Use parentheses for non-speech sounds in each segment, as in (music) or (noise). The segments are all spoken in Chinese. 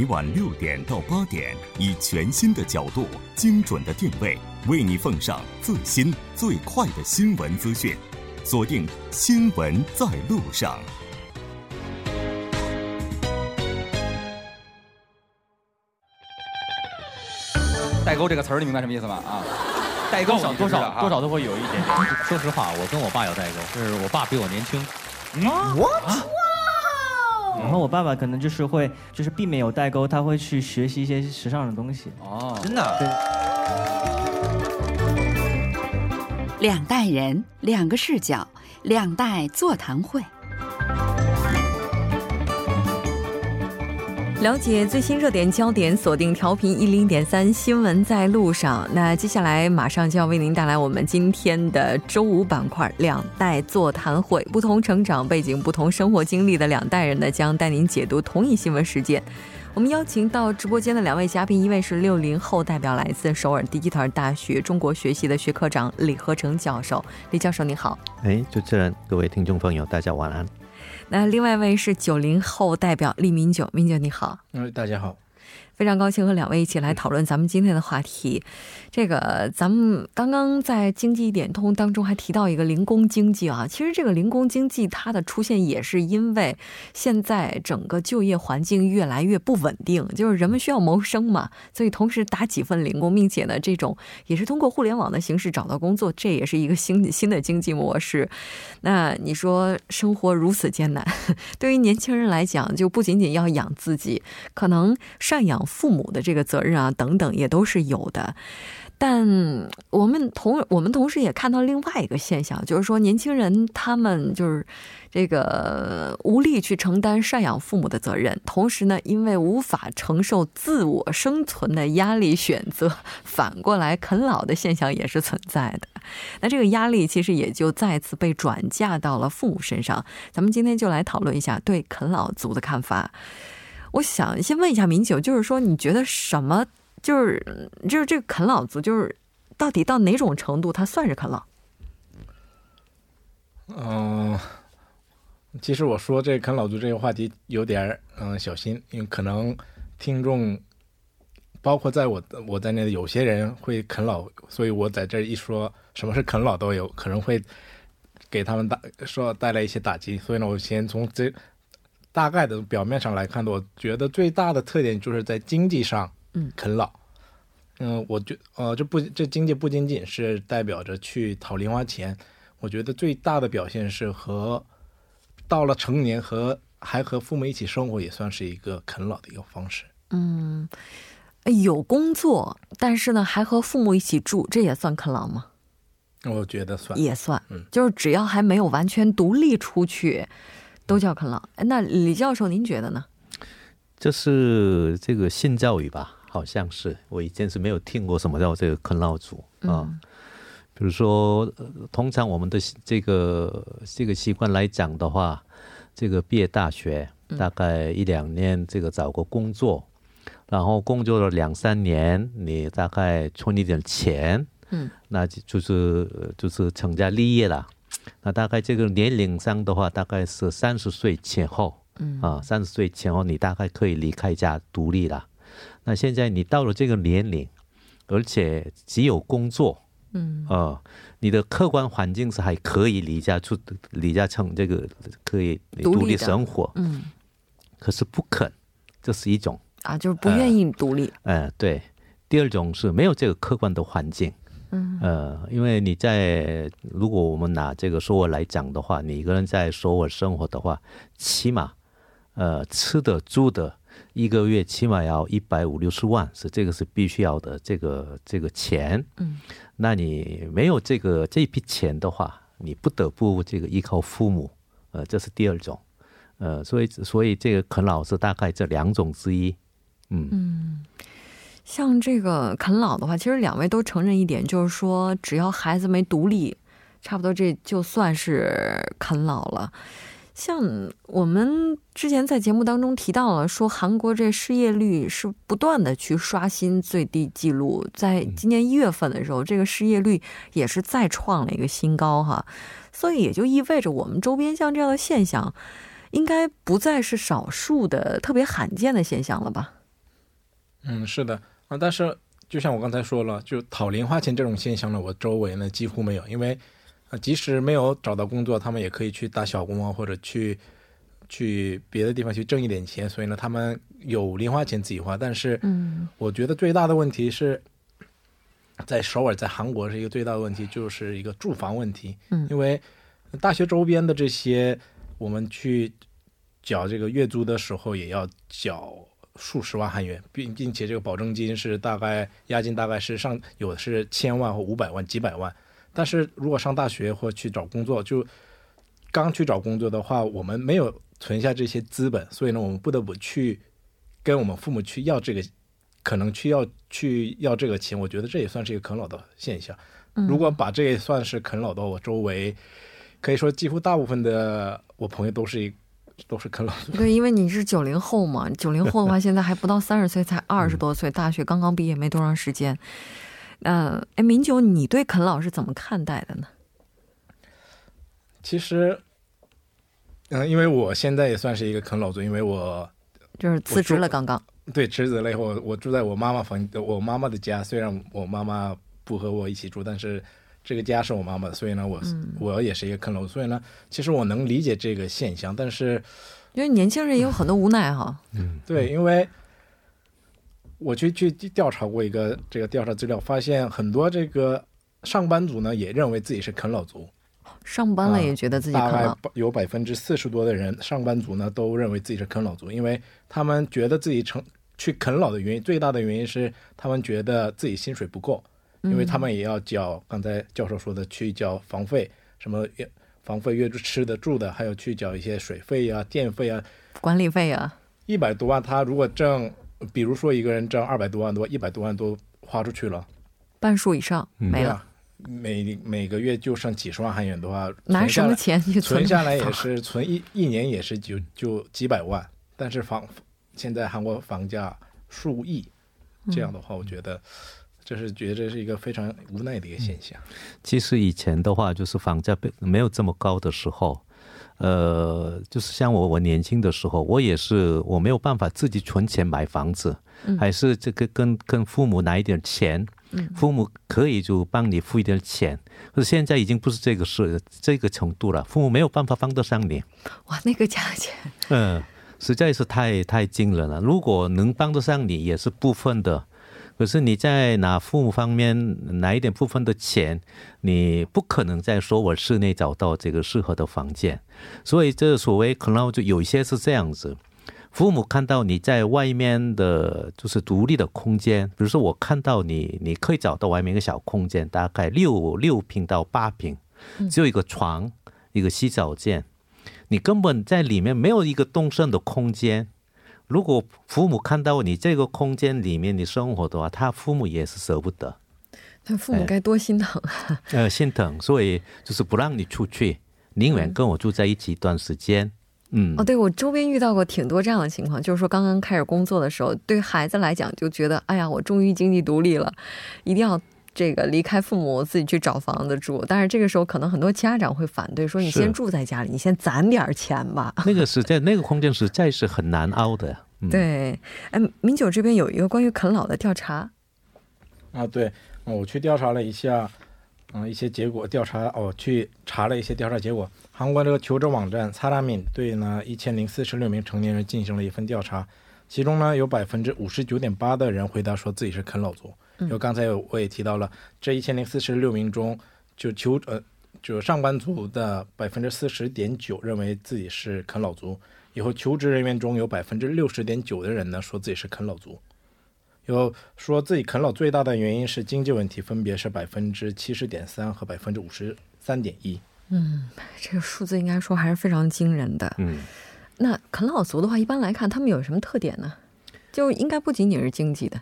每晚六点到八点，以全新的角度、精准的定位，为你奉上最新最快的新闻资讯。锁定《新闻在路上》。代沟这个词儿，你明白什么意思吗？啊，代沟多少多少啊多少都会有一点点。说实话，我跟我爸有代沟，就是我爸比我年轻。然后我爸爸可能就是会，就是避免有代沟，他会去学习一些时尚的东西。哦，真的啊对，两代人，两个视角，两代座谈会。了解最新热点焦点，锁定调频一零点三新闻在路上。那接下来马上就要为您带来我们今天的周五板块两代座谈会。不同成长背景、不同生活经历的两代人呢，将带您解读同一新闻事件。我们邀请到直播间的两位嘉宾，一位是六零后代表，来自首尔第一特尔大学中国学系的学科长李和成教授。李教授，你好。哎，主持人，各位听众朋友，大家晚安。那另外一位是九零后代表李明九，明九你好。嗯，大家好。非常高兴和两位一起来讨论咱们今天的话题。这个咱们刚刚在经济一点通当中还提到一个零工经济啊，其实这个零工经济它的出现也是因为现在整个就业环境越来越不稳定，就是人们需要谋生嘛，所以同时打几份零工，并且呢，这种也是通过互联网的形式找到工作，这也是一个新 (laughs) 新的经济模式。那你说生活如此艰难，(laughs) 对于年轻人来讲，就不仅仅要养自己，可能赡养父母的这个责任啊，等等也都是有的。但我们同我们同时也看到另外一个现象，就是说年轻人他们就是这个无力去承担赡养父母的责任，同时呢，因为无法承受自我生存的压力，选择反过来啃老的现象也是存在的。那这个压力其实也就再次被转嫁到了父母身上。咱们今天就来讨论一下对啃老族的看法。我想先问一下民九，就是说你觉得什么？就是就是这个啃老族，就是到底到哪种程度，他算是啃老？嗯、其实我说这啃老族这个话题有点儿嗯、小心，因为可能听众包括在我我在内的有些人会啃老，所以我在这一说什么是啃老都有可能会给他们打说带来一些打击，所以呢，我先从这大概的表面上来看的，我觉得最大的特点就是在经济上，嗯，啃老。嗯，我觉呃，这不这经济不仅仅是代表着去讨零花钱，我觉得最大的表现是和到了成年和还和父母一起生活，也算是一个啃老的一个方式。嗯，有工作，但是呢还和父母一起住，这也算啃老吗？我觉得算也算，嗯就是只要还没有完全独立出去，都叫啃老。哎那李教授您觉得呢？就是这个性教育吧？好像是，我以前是没有听过什么叫这个啃老族啊。嗯比如说、呃通常我们的这个这个习惯来讲的话，这个毕业大学嗯大概一两年，这个找个工作，然后工作了两三年，你大概存一点钱，嗯，那就就是呃就是成家立业了。那大概这个年龄上的话，大概是三十岁前后，嗯啊，三十岁前后你大概可以离开家独立了。那现在你到了这个年龄，而且只有工作，嗯呃，你的客观环境是还可以离家出离家成这个可以独立生活，嗯可是不肯，这是一种。啊，就是不愿意独立。呃，对。第二种是没有这个客观的环境，嗯呃，因为你在如果我们拿这个首尔来讲的话，你一个人在首尔生活的话，起码呃吃的住的，一个月起码要一百五六十万，是这个是必须要的这个这个钱。嗯，那你没有这个这笔钱的话，你不得不这个依靠父母，呃，这是第二种。呃，所以所以这个啃老是大概这两种之一。嗯嗯，像这个啃老的话，其实两位都承认一点，就是说只要孩子没独立，差不多这就算是啃老了。像我们之前在节目当中提到了，说韩国这失业率是不断的去刷新最低记录，在今年一月份的时候，这个失业率也是再创了一个新高哈，所以也就意味着我们周边像这样的现象，应该不再是少数的特别罕见的现象了吧？嗯，是的啊，但是就像我刚才说了，就讨零花钱这种现象呢，我周围呢几乎没有，因为啊，即使没有找到工作，他们也可以去打小工啊，或者去去别的地方去挣一点钱，所以呢，他们有零花钱自己花。但是，嗯，我觉得最大的问题是在首尔，在韩国是一个最大的问题，就是一个住房问题。嗯因为大学周边的这些，我们去缴这个月租的时候，也要缴数十万韩元，并并且这个保证金是大概押金大概是上有的是千万或五百万、几百万。但是如果上大学或去找工作，就刚去找工作的话，我们没有存下这些资本，所以呢，我们不得不去跟我们父母去要这个，可能去要去要这个钱。我觉得这也算是一个啃老的现象。嗯如果把这也算是啃老的，我周围可以说几乎大部分的我朋友都是一都是啃老族。对，因为你是九零后嘛，九零后的话，(laughs) 现在还不到三十岁，才二十多岁，大学刚刚毕业没多长时间。呃，哎，明九，你对啃老是怎么看待的呢？其实，嗯、因为我现在也算是一个啃老族，因为我就是辞职了，刚刚。对辞职了以后，我住在我妈妈房，我妈妈的家。虽然我妈妈不和我一起住，但是这个家是我妈妈的，所以呢，我、我也是一个啃老族。所以呢，其实我能理解这个现象，但是因为年轻人也有很多无奈哈。嗯对，因为我去去调查过一个这个调查资料，发现很多这个上班族呢也认为自己是啃老族，上班了也觉得自己有百分之四十多的人上班族呢都认为自己是啃老族，因为他们觉得自己成去啃老的原因最大的原因是他们觉得自己薪水不够，因为他们也要交刚才教授说的去交房费，什么房费、月租吃的、住的，还有去缴一些水费呀、电费啊，管理费啊，一百多万，他如果挣，比如说一个人挣二百多万多，一百多万都花出去了，半数以上没了，每每个月就剩几十万韩元的话，拿什么存下来钱去存下来也是存一一年也是就就几百万，但是房现在韩国房价数亿，这样的话，我觉得这是觉得这是一个非常无奈的一个现象。其实以前的话，就是房价被没有这么高的时候，呃，就是像我我年轻的时候，我也是我没有办法自己存钱买房子，还是这个跟跟父母拿一点钱，父母可以就帮你付一点钱。可是现在已经不是这个事这个程度了，父母没有办法帮得上你，哇，那个价钱，嗯，实在是太太惊人了。如果能帮得上你，也是部分的。可是你在拿父母方面拿一点部分的钱，你不可能在说我室内找到这个适合的房间，所以这所谓可能就有一些是这样子。父母看到你在外面的，就是独立的空间，比如说我看到你，你可以找到外面一个小空间，大概六六平到八平，只有一个床，一个洗澡间，你根本在里面没有一个动身的空间。如果父母看到你这个空间里面的生活的话，他父母也是舍不得，那父母哎该多心疼啊！呃，心疼，所以就是不让你出去，宁愿跟我住在一起一段时间。嗯，哦，对我周边遇到过挺多这样的情况，就是说刚刚开始工作的时候，对孩子来讲就觉得，哎呀，我终于经济独立了，一定要这个离开父母，自己去找房子住。但是这个时候可能很多家长会反对，说你先住在家里，你先攒点钱吧。那个实在，那个空间实在是很难凹的。对，哎，民九这边有一个关于啃老的调查。啊，对，我去调查了一下，嗯，一些结果调查。哦，去查了一些调查结果。韩国这个求职网站萨拉敏对呢，一千零四十六名成年人进行了一份调查，其中呢，有百分之五十九点八的人回答说自己是啃老族。因为刚才我也提到了，这一千零四十六名中，就求呃就上班族的百分之四十点九认为自己是啃老族，以后求职人员中有百分之六十点九的人呢说自己是啃老族。有说自己啃老最大的原因是经济问题，分别是百分之七十点三和百分之五十三点一。嗯这个数字应该说还是非常惊人的。嗯，那啃老族的话，一般来看，他们有什么特点呢？就应该不仅仅是经济的，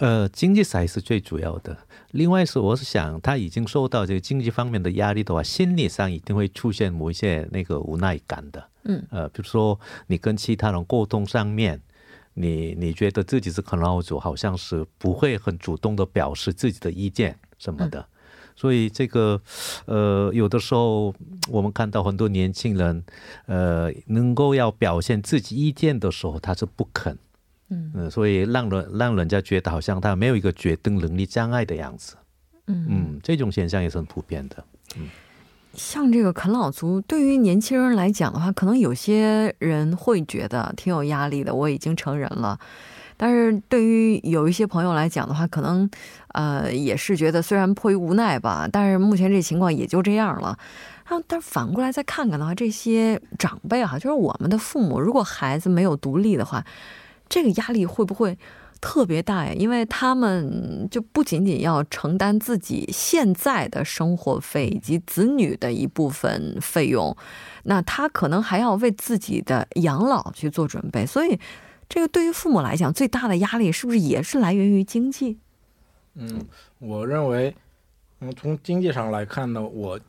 呃，经济才是最主要的。另外是，我是想他已经受到这个经济方面的压力的话，心理上一定会出现某一些那个无奈感的。嗯，呃，比如说你跟其他人沟通上面，你你觉得自己是啃老族，好像是不会很主动的表示自己的意见什么的。所以这个，呃，有的时候我们看到很多年轻人，呃，能够要表现自己意见的时候，他是不肯。嗯嗯，所以让人让人家觉得好像他没有一个决定能力障碍的样子。嗯嗯，这种现象也是很普遍的。嗯像这个啃老族，对于年轻人来讲的话，可能有些人会觉得挺有压力的。我已经成人了，但是对于有一些朋友来讲的话，可能呃也是觉得虽然迫于无奈吧，但是目前这情况也就这样了。然后，但反过来再看看的话，这些长辈哈、就是我们的父母，如果孩子没有独立的话，这个压力会不会特别大呀？因为他们就不仅仅要承担自己现在的生活费以及子女的一部分费用，那他可能还要为自己的养老去做准备。所以，这个对于父母来讲，最大的压力是不是也是来源于经济？嗯，我认为，嗯，从经济上来看呢，我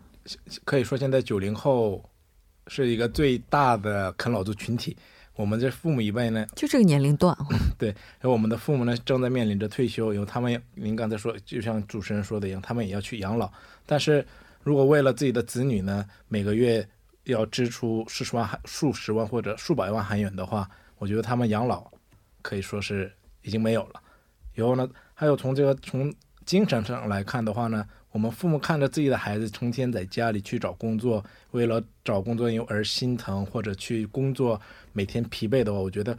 可以说现在九零后是一个最大的啃老族群体。我们这父母一辈呢，就这个年龄段，(laughs) 对然后我们的父母呢正在面临着退休，然后他们您刚才说，就像主持人说的一样，他们也要去养老。但是如果为了自己的子女呢，每个月要支出数十万韩、数十万或者数百万韩元的话，我觉得他们养老可以说是已经没有了。然后呢，还有从这个从精神上来看的话呢，我们父母看着自己的孩子成天在家里去找工作，为了找工作而心疼，或者去工作每天疲惫的话，我觉得，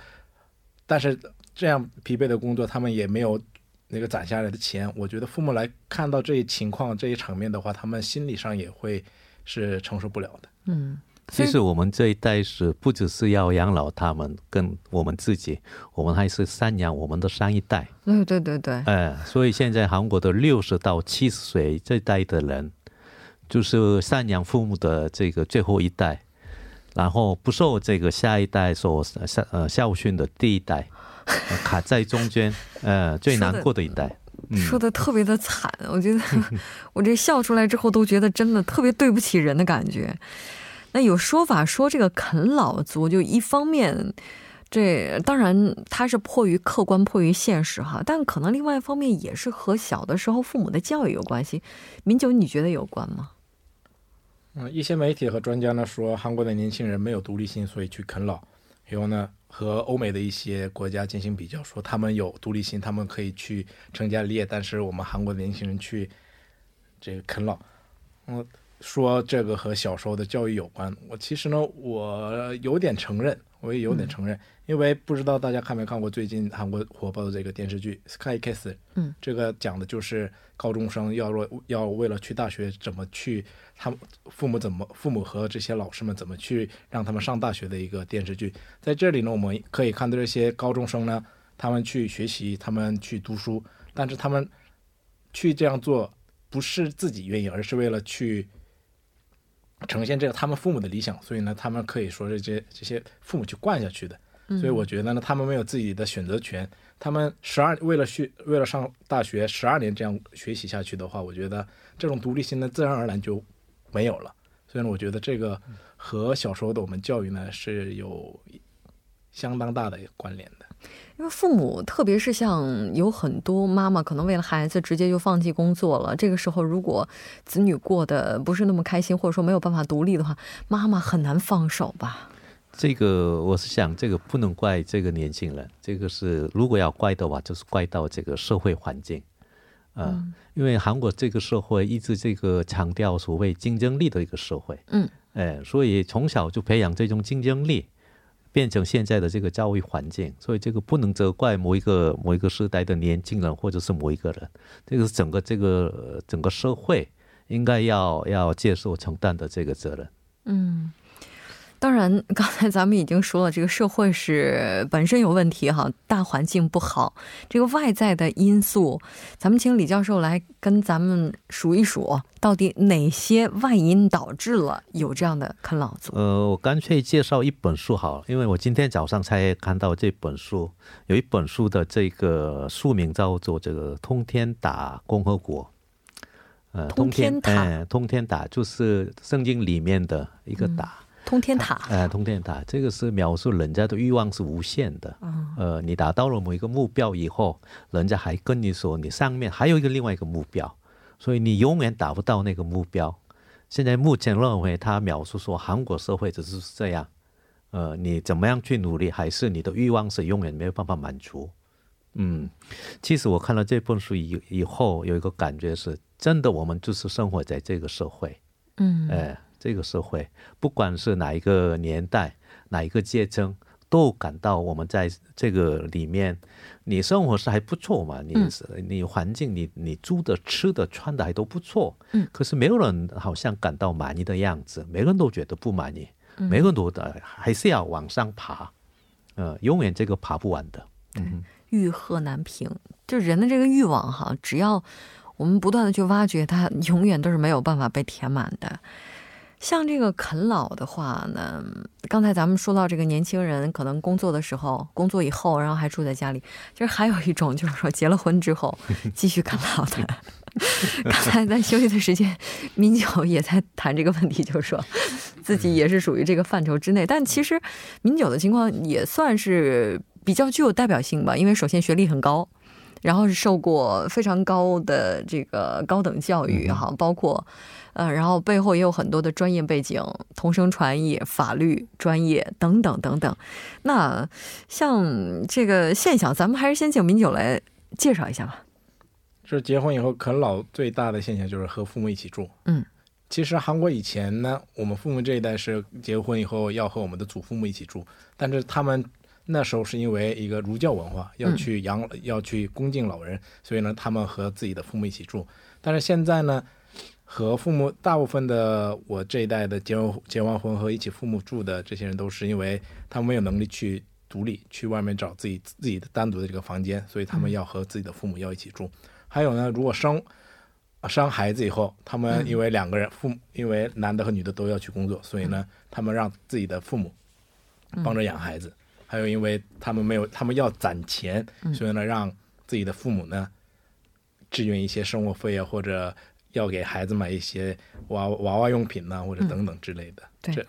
但是这样疲惫的工作，他们也没有那个攒下来的钱。我觉得父母来看到这一情况、这一场面的话，他们心理上也会是承受不了的。嗯，其实我们这一代是不只是要养老他们，跟我们自己，我们还是赡养我们的上一代。对对对对，哎，所以现在韩国的六十到七十岁这代的人，就是赡养父母的这个最后一代，然后不受这个下一代所孝呃孝训的第一代，呃卡在中间，(laughs) 呃最难过的一代。嗯说的特别的惨，我觉得 (laughs) 我这笑出来之后都觉得真的特别对不起人的感觉。那有说法说这个啃老族，就一方面，这当然他是迫于客观、迫于现实哈，但可能另外一方面也是和小的时候父母的教育有关系。民九，你觉得有关吗？嗯，一些媒体和专家呢说，韩国的年轻人没有独立性，所以去啃老。然后呢，和欧美的一些国家进行比较，说他们有独立性，他们可以去成家立业，但是我们韩国的年轻人去这个啃老，嗯，说这个和小时候的教育有关。我其实呢，我有点承认，我也有点承认，因为不知道大家看没看过最近韩国火爆的这个电视剧《Sky Kiss》，嗯，这个讲的就是高中生要为要为了去大学怎么去，他们父母怎么父母和这些老师们怎么去让他们上大学的一个电视剧。在这里呢，我们可以看到这些高中生呢，他们去学习，他们去读书，但是他们去这样做不是自己愿意，而是为了去呈现这个他们父母的理想，所以呢，他们可以说是这这些父母去惯下去的。所以我觉得呢，他们没有自己的选择权。他们十二为了去为了上大学十二年这样学习下去的话，我觉得这种独立性呢，自然而然就没有了。所以呢，我觉得这个和小时候的我们教育呢是有相当大的关联的。因为父母，特别是像有很多妈妈，可能为了孩子直接就放弃工作了。这个时候，如果子女过得不是那么开心，或者说没有办法独立的话，妈妈很难放手吧？这个我是想，这个不能怪这个年轻人，这个是如果要怪的话，就是怪到这个社会环境，呃，嗯因为韩国这个社会一直这个强调所谓竞争力的一个社会，嗯，哎，所以从小就培养这种竞争力，变成现在的这个教育环境，所以这个不能责怪某一个某一个时代的年轻人或者是某一个人，这个是整个这个整个社会应该要要接受承担的这个责任。嗯，当然，刚才咱们已经说了，这个社会是本身有问题哈，大环境不好，这个外在的因素，咱们请李教授来跟咱们数一数，到底哪些外因导致了有这样的啃老族？呃，我干脆介绍一本书好了，因为我今天早上才看到这本书，有一本书的这个书名叫做这个《通天打共和国》。呃，通天塔哎，通天塔就是圣经里面的一个塔，通天塔，哎、通天塔这个是描述人家的欲望是无限的。嗯呃，你达到了某一个目标以后，人家还跟你说，你上面还有一个另外一个目标，所以你永远达不到那个目标。现在目前认为，他描述说韩国社会只是这样，呃，你怎么样去努力，还是你的欲望是永远没有办法满足。嗯，其实我看了这本书以以后，有一个感觉是，真的，我们就是生活在这个社会，嗯，哎，这个社会，不管是哪一个年代、哪一个阶层，都感到我们在这个里面，你生活是还不错嘛，你是、你环境，你你住的、吃的、穿的还都不错，嗯，可是没有人好像感到满意的样子，每个人都觉得不满意，每个人都的还是要往上爬，呃，永远这个爬不完的，嗯。欲壑难平，就人的这个欲望哈，只要我们不断的去挖掘它，永远都是没有办法被填满的。像这个啃老的话呢，刚才咱们说到这个年轻人可能工作的时候、工作以后，然后还住在家里，其实还有一种就是说结了婚之后 (laughs) 继续啃老的。刚才在休息的时间，民九也在谈这个问题，就是说自己也是属于这个范畴之内。但其实民九的情况也算是比较具有代表性吧，因为首先学历很高，然后是受过非常高的这个高等教育哈，包括呃，然后背后也有很多的专业背景，同声传译、法律专业等等等等。那像这个现象，咱们还是先请民警来介绍一下吧。就是结婚以后啃老最大的现象就是和父母一起住。嗯，其实韩国以前呢，我们父母这一代是结婚以后要和我们的祖父母一起住，但是他们那时候是因为一个儒教文化，要去养、要去恭敬老人，所以呢，他们和自己的父母一起住。但是现在呢，和父母大部分的我这一代的结完结完婚和一起父母住的这些人，都是因为他们没有能力去独立，去外面找自己自己的单独的这个房间，所以他们要和自己的父母要一起住。还有呢，如果生生孩子以后，他们因为两个人父母，因为男的和女的都要去工作，所以呢，他们让自己的父母帮着养孩子。还有，因为他们没有，他们要攒钱，所以呢，让自己的父母呢支援一些生活费啊，或者要给孩子买一些娃娃娃用品呐、或者等等之类的。对这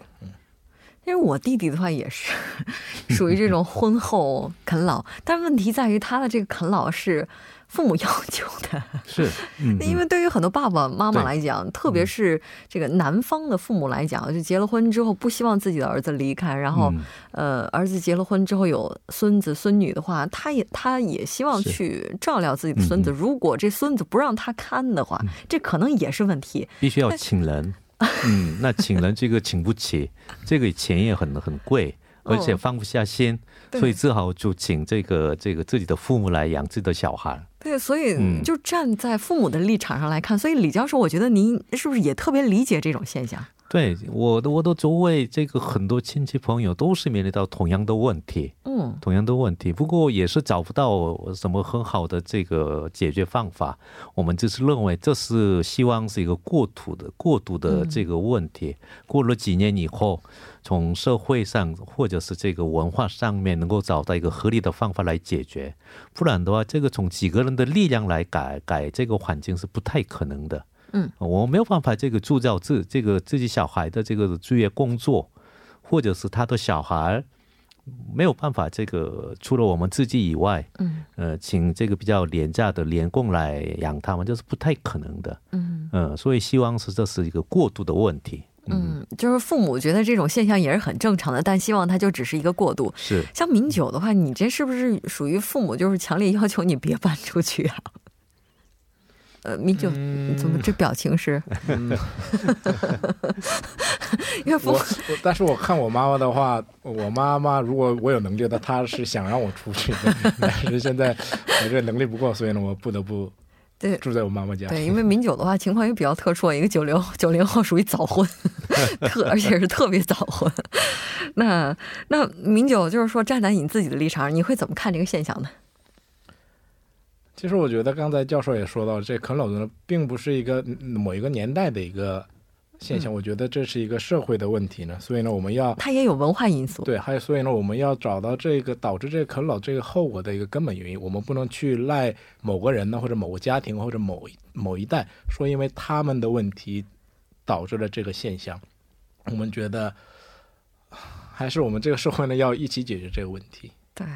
因为我弟弟的话也是 (laughs) 属于这种婚后啃老，但问题在于他的这个啃老是父母要求的。(laughs) 是，嗯，因为对于很多爸爸妈妈来讲，特别是这个男方的父母来讲，就结了婚之后不希望自己的儿子离开，然后、嗯。呃，儿子结了婚之后有孙子孙女的话，他也他也希望去照料自己的孙子。嗯。如果这孙子不让他看的话，这可能也是问题。必须要。请人，嗯，那请人这个请不起，(laughs) 这个钱也很很贵，而且放不下心，对所以只好就请这个这个自己的父母来养自己的小孩。对，所以嗯就站在父母的立场上来看，所以李教授，我觉得您是不是也特别理解这种现象？对我的我的周围这个很多亲戚朋友都是面临到同样的问题，嗯同样的问题，不过也是找不到什么很好的这个解决方法。我们就是认为这是希望是一个过渡的过渡的这个问题。过了几年以后，从社会上或者是这个文化上面能够找到一个合理的方法来解决，不然的话，这个从几个人的力量来改改这个环境是不太可能的。嗯，我没有办法这个铸造自这个自己小孩的这个就业工作，或者是他的小孩没有办法这个除了我们自己以外，嗯呃，请这个比较廉价的廉工来养他们，这是不太可能的。嗯嗯、所以希望是这是一个过渡的问题。嗯，就是父母觉得这种现象也是很正常的，但希望它就只是一个过渡。是，像名酒的话，你这是不是属于父母就是强烈要求你别搬出去啊？呃，民九、怎么这表情是？(laughs) 因为父但是我看我妈妈的话，我妈妈如果我有能力的，她是想让我出去的，(laughs) 但是现在我这能力不够，所以呢，我不得不对住在我妈妈家。对，因为民九的话情况也比较特殊，一个九零九零后属于早婚，(laughs) 特而且是特别早婚。那那民九就是说，站在你自己的立场，你会怎么看这个现象呢？其实我觉得刚才教授也说到，这啃老族呢，并不是一个嗯某一个年代的一个现象，我觉得这是一个社会的问题呢。所以呢，我们要它也有文化因素。对，还有所以呢，我们要找到这个导致这个啃老这个后果的一个根本原因。我们不能去赖某个人呢，或者某个家庭，或者某一某一代，说因为他们的问题导致了这个现象。我们觉得还是我们这个社会呢，要一起解决这个问题。对，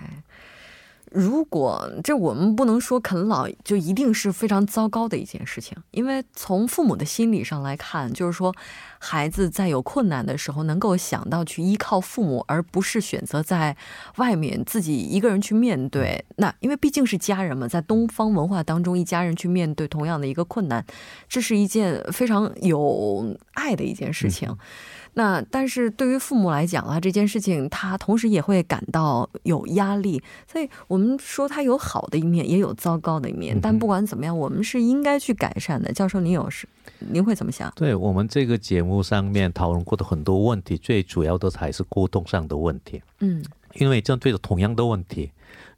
如果这我们不能说啃老就一定是非常糟糕的一件事情，因为从父母的心理上来看，就是说孩子在有困难的时候能够想到去依靠父母，而不是选择在外面自己一个人去面对。那因为毕竟是家人嘛，在东方文化当中，一家人去面对同样的一个困难，这是一件非常有爱的一件事情。那但是对于父母来讲啊，这件事情他同时也会感到有压力，所以我们说他有好的一面，也有糟糕的一面。但不管怎么样，我们是应该去改善的。教授，您有是，您会怎么想？对我们这个节目上面讨论过的很多问题，最主要的还是沟通上的问题。嗯，因为针对着同样的问题。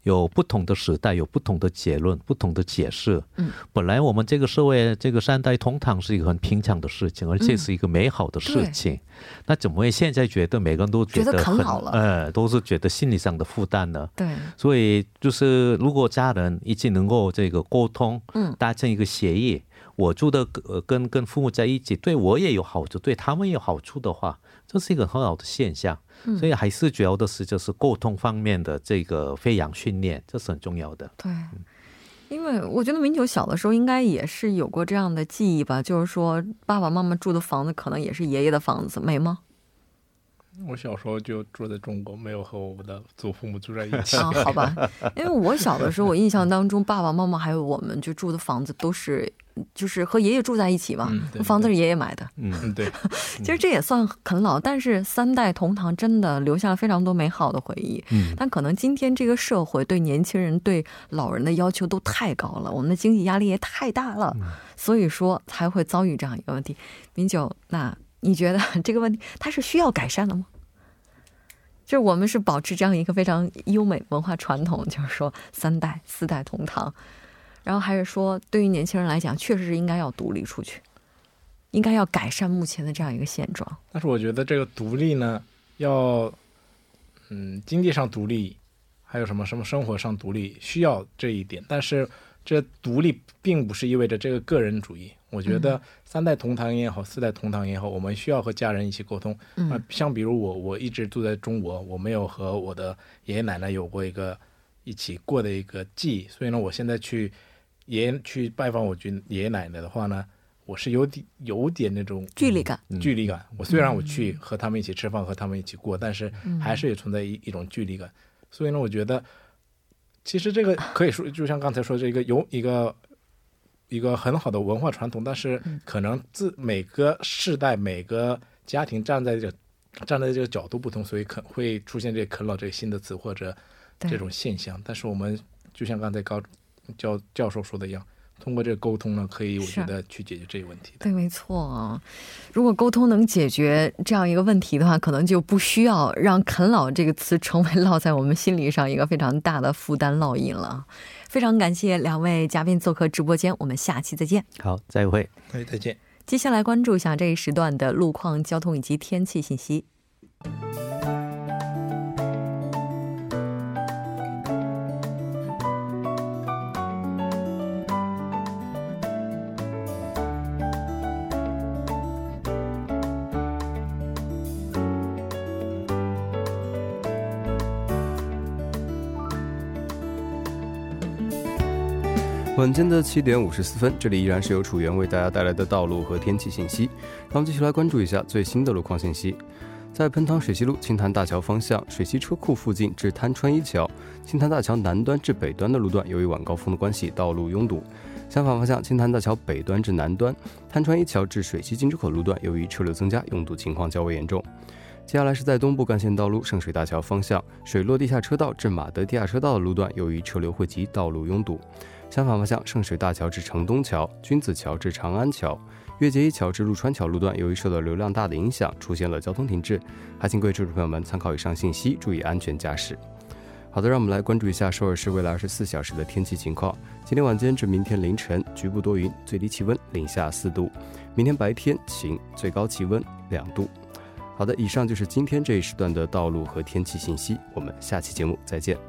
有不同的时代，有不同的结论，不同的解释。嗯，本来我们这个社会，这个三代同堂是一个很平常的事情，而且是一个美好的事情。那怎么会现在觉得每个人都觉得很好了？呃，都是觉得心理上的负担呢？对。所以就是，如果家人一起能够这个沟通，嗯，达成一个协议，我住的呃跟跟父母在一起，对我也有好处，对他们也有好处的话，这是一个很好的现象。所以还是主要的是就是沟通方面的这个飞扬训练，这是很重要的。对，因为我觉得明九小的时候应该也是有过这样的记忆吧，就是说爸爸妈妈住的房子可能也是爷爷的房子，没吗？我小时候就住在中国，没有和我的祖父母住在一起。(laughs) 啊，(laughs) 好吧，因为我小的时候，我印象当中爸爸妈妈还有我们就住的房子都是。就是和爷爷住在一起嘛，房子是爷爷买的。嗯，对。(laughs) 其实这也算啃老，但是三代同堂真的留下了非常多美好的回忆。嗯，但可能今天这个社会对年轻人、对老人的要求都太高了，我们的经济压力也太大了，所以说才会遭遇这样一个问题。明九，那你觉得 (laughs) 这个问题它是需要改善的吗？就是我们是保持这样一个非常优美文化传统，就是说三代、四代同堂。然后还是说，对于年轻人来讲，确实是应该要独立出去，应该要改善目前的这样一个现状。但是我觉得这个独立呢，要嗯经济上独立，还有什么什么生活上独立，需要这一点。但是这独立并不是意味着这个个人主义。我觉得三代同堂也好，四代同堂也好，我们需要和家人一起沟通。嗯，像比如我，我一直住在中国，我没有和我的爷爷奶奶有过一个一起过的一个记忆，所以呢，我现在去。爷爷去拜访我爷爷奶奶的话呢，我是有点有点那种距离感，距离感。我虽然我去和他们一起吃饭，和他们一起过，但是还是也存在一一种距离感。所以呢，我觉得其实这个可以说，就像刚才说这个有一个一个很好的文化传统，但是可能自每个世代、每个家庭站在这站在这个角度不同，所以可会出现这啃老这个新的词或者这种现象。但是我们就像刚才高。教教授说的一样，通过这个沟通呢，可以我觉得去解决这个问题。对，没错啊。如果沟通能解决这样一个问题的话，可能就不需要让“啃老”这个词成为烙在我们心理上一个非常大的负担烙印了。非常感谢两位嘉宾做客直播间，我们下期再见。好，再会。哎，再见。接下来关注一下这一时段的路况、交通以及天气信息。晚间的七点五十四分，这里依然是由楚源为大家带来的道路和天气信息。让我们继续来关注一下最新的路况信息。在喷汤水西路青潭大桥方向，水西车库附近至滩川一桥、青潭大桥南端至北端的路段，由于晚高峰的关系，道路拥堵。相反方向，青潭大桥北端至南端、滩川一桥至水西进出口路段，由于车流增加，拥堵情况较为严重。接下来是在东部干线道路圣水大桥方向，水落地下车道至马德地下车道的路段，由于车流汇集，道路拥堵。相反方向，圣水大桥至城东桥、君子桥至长安桥、月界一桥至陆川桥路段，由于受到流量大的影响，出现了交通停滞。还请各位车主朋友们参考以上信息，注意安全驾驶。好的，让我们来关注一下首尔市未来二十四小时的天气情况。今天晚间至明天凌晨，局部多云，最低气温零下四度；明天白天晴，最高气温两度。好的，以上就是今天这一时段的道路和天气信息。我们下期节目再见。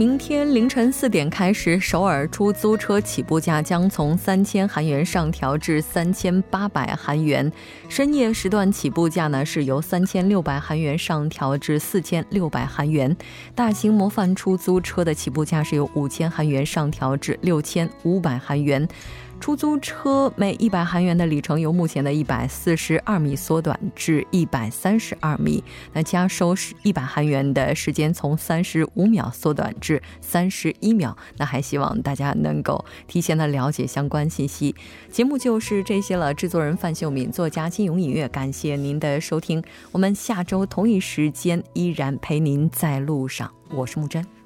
明天凌晨四点开始，首尔出租车起步价将从三千韩元上调至三千八百韩元。深夜时段起步价呢是由三千六百韩元上调至四千六百韩元。大型模范出租车的起步价是由五千韩元上调至六千五百韩元。出租车每一百韩元的里程由目前的一百四十二米缩短至一百三十二米，那加收是一百韩元的时间从三十五秒缩短至三十一秒。那还希望大家能够提前的了解相关信息。节目就是这些了，制作人范秀敏，作家金勇音乐，感谢您的收听，我们下周同一时间依然陪您在路上，我是木真。